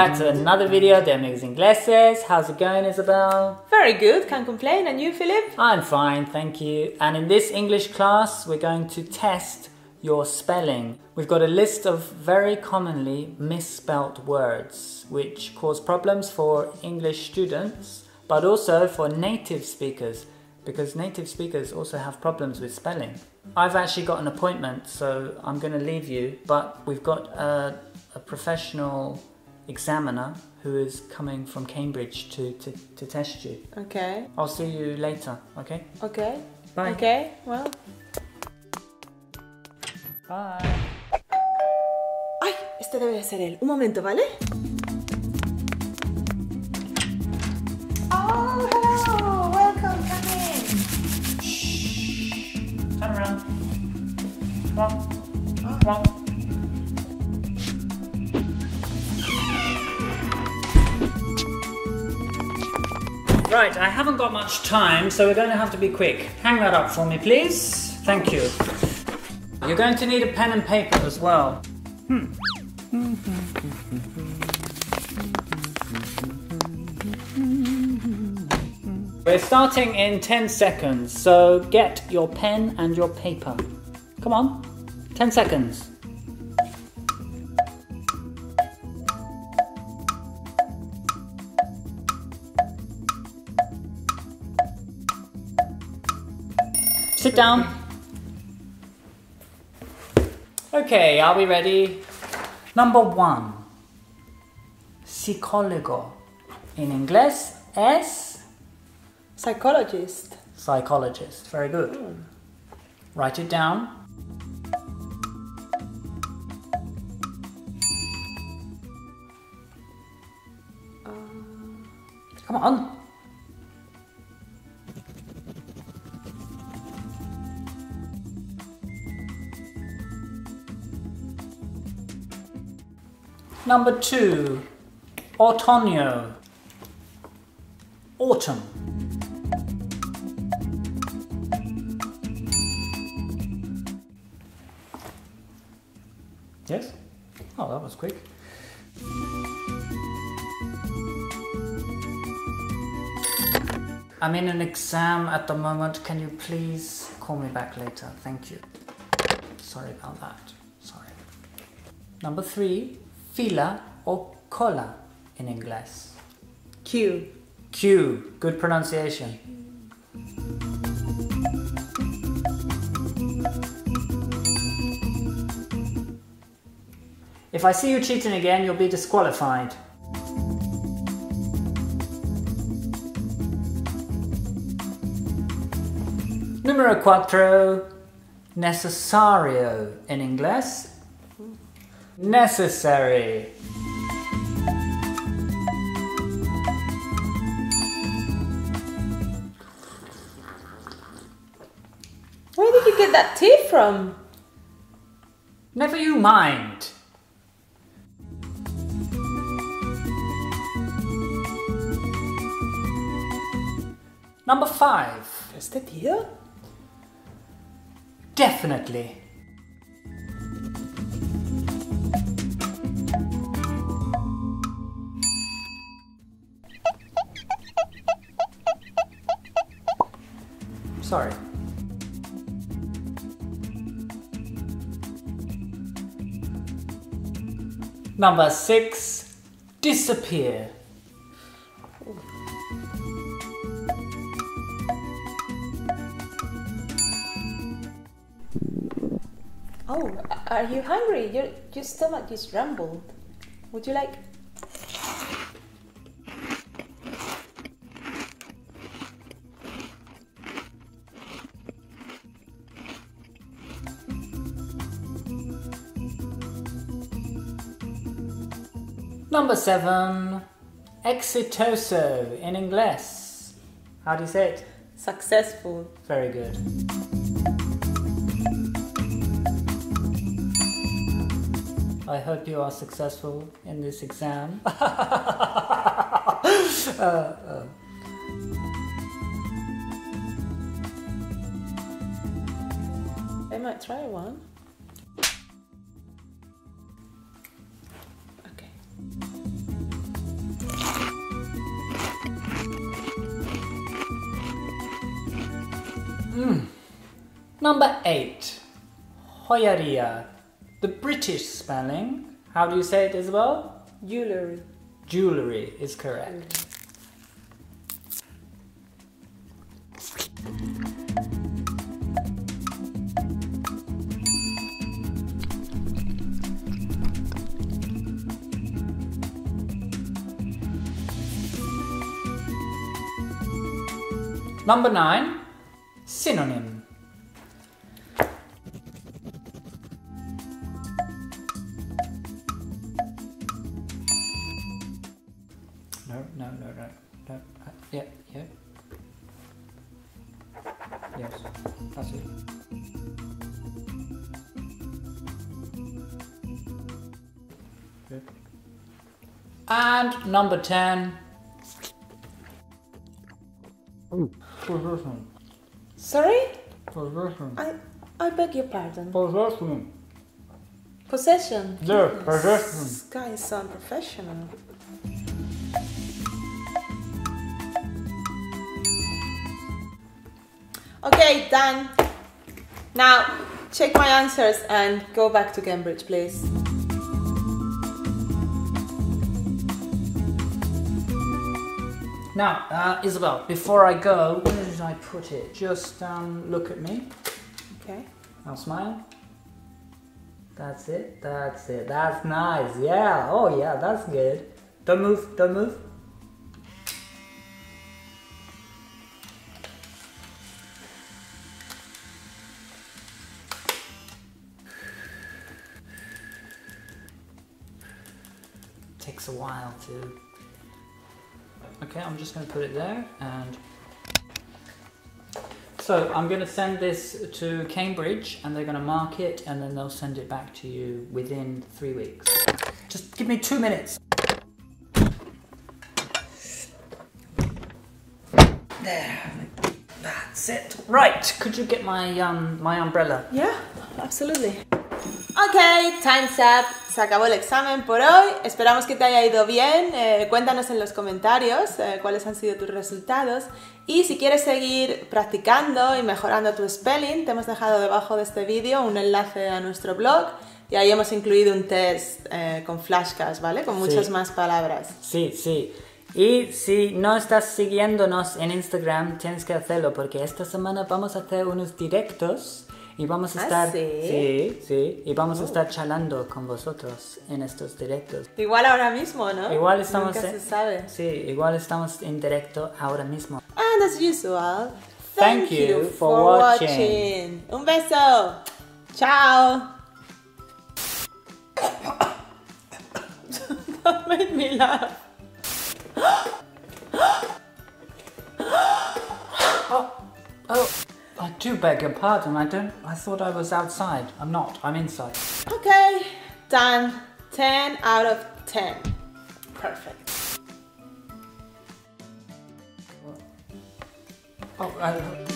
back to another video de Amigos Ingleses. How's it going, Isabel? Very good, can't complain. And you, Philip? I'm fine, thank you. And in this English class, we're going to test your spelling. We've got a list of very commonly misspelt words which cause problems for English students, but also for native speakers because native speakers also have problems with spelling. I've actually got an appointment, so I'm going to leave you, but we've got a, a professional examiner who is coming from Cambridge to, to, to test you. Okay. I'll see you later, okay? Okay. Bye. Okay, well. Bye. Ay, este debe de ser él. Un momento, ¿vale? Oh, hello. Welcome, come in. Turn around. Come on. Come on. Right, I haven't got much time, so we're going to have to be quick. Hang that up for me, please. Thank you. You're going to need a pen and paper as well. Hmm. We're starting in 10 seconds, so get your pen and your paper. Come on, 10 seconds. Sit down. Okay, are we ready? Number one. Psicólogo. In English, es Psychologist. psychologist. Very good. Hmm. Write it down. Uh, Come on. Number two, otoño. Autumn. Yes? Oh, that was quick. I'm in an exam at the moment. Can you please call me back later? Thank you. Sorry about that. Sorry. Number three, fila or cola in English. Q. Q. Good pronunciation. If I see you cheating again, you'll be disqualified. Numero cuatro, necesario in inglés. Necessary. Where did you get that tea from? Never you mind. Number five. Is that here? Definitely. Sorry. Number six, disappear. Oh, are you hungry? Your, your stomach just rumbled. Would you like? Number seven, exitoso in English. How do you say it? Successful. Very good. I hope you are successful in this exam. Uh, uh. I might try one. Number eight, joyería. The British spelling. How do you say it as well? Jewelry. Jewelry is correct. Number nine, synonym. Yes, that's it. Good. And number 10. Possession. Sorry? Possession. I I beg your pardon. Possession. Possession. Yeah, Goodness, possession. This guy is so unprofessional. Okay, done. Now, check my answers and go back to Cambridge, please. Now, uh, Isabel, before I go, where did I put it? Just um, look at me. Okay. Now smile. That's it. That's it. That's nice. Yeah. Oh, yeah. That's good. Don't move. Don't move. Takes a while to. Okay, I'm just going to put it there and. So I'm going to send this to Cambridge and they're going to mark it and then they'll send it back to you within three weeks. Just give me two minutes. There. That's it. Right. Could you get my um my umbrella? Yeah, absolutely. Ok, time's up. Se acabó el examen por hoy. Esperamos que te haya ido bien. Eh, cuéntanos en los comentarios eh, cuáles han sido tus resultados. Y si quieres seguir practicando y mejorando tu spelling, te hemos dejado debajo de este vídeo un enlace a nuestro blog. Y ahí hemos incluido un test eh, con flashcards, ¿vale? Con muchas Sí. más palabras. Sí, sí. Y si no estás siguiéndonos en Instagram, tienes que hacerlo porque esta semana vamos a hacer unos directos y vamos a ¿Ah, estar sí? sí, sí, y vamos a estar charlando con vosotros en estos directos. Igual ahora mismo, ¿no? Igual estamos Nunca en- se sabe. Sí, igual estamos en directo ahora mismo. And as usual, Thank thank, you you, for for watching. watching. Un beso. Chao. that made me laugh. Oh, I do beg your pardon. I don't. I thought I was outside. I'm not. I'm inside. Okay, done. 10 out of 10. Perfect. Oh, uh,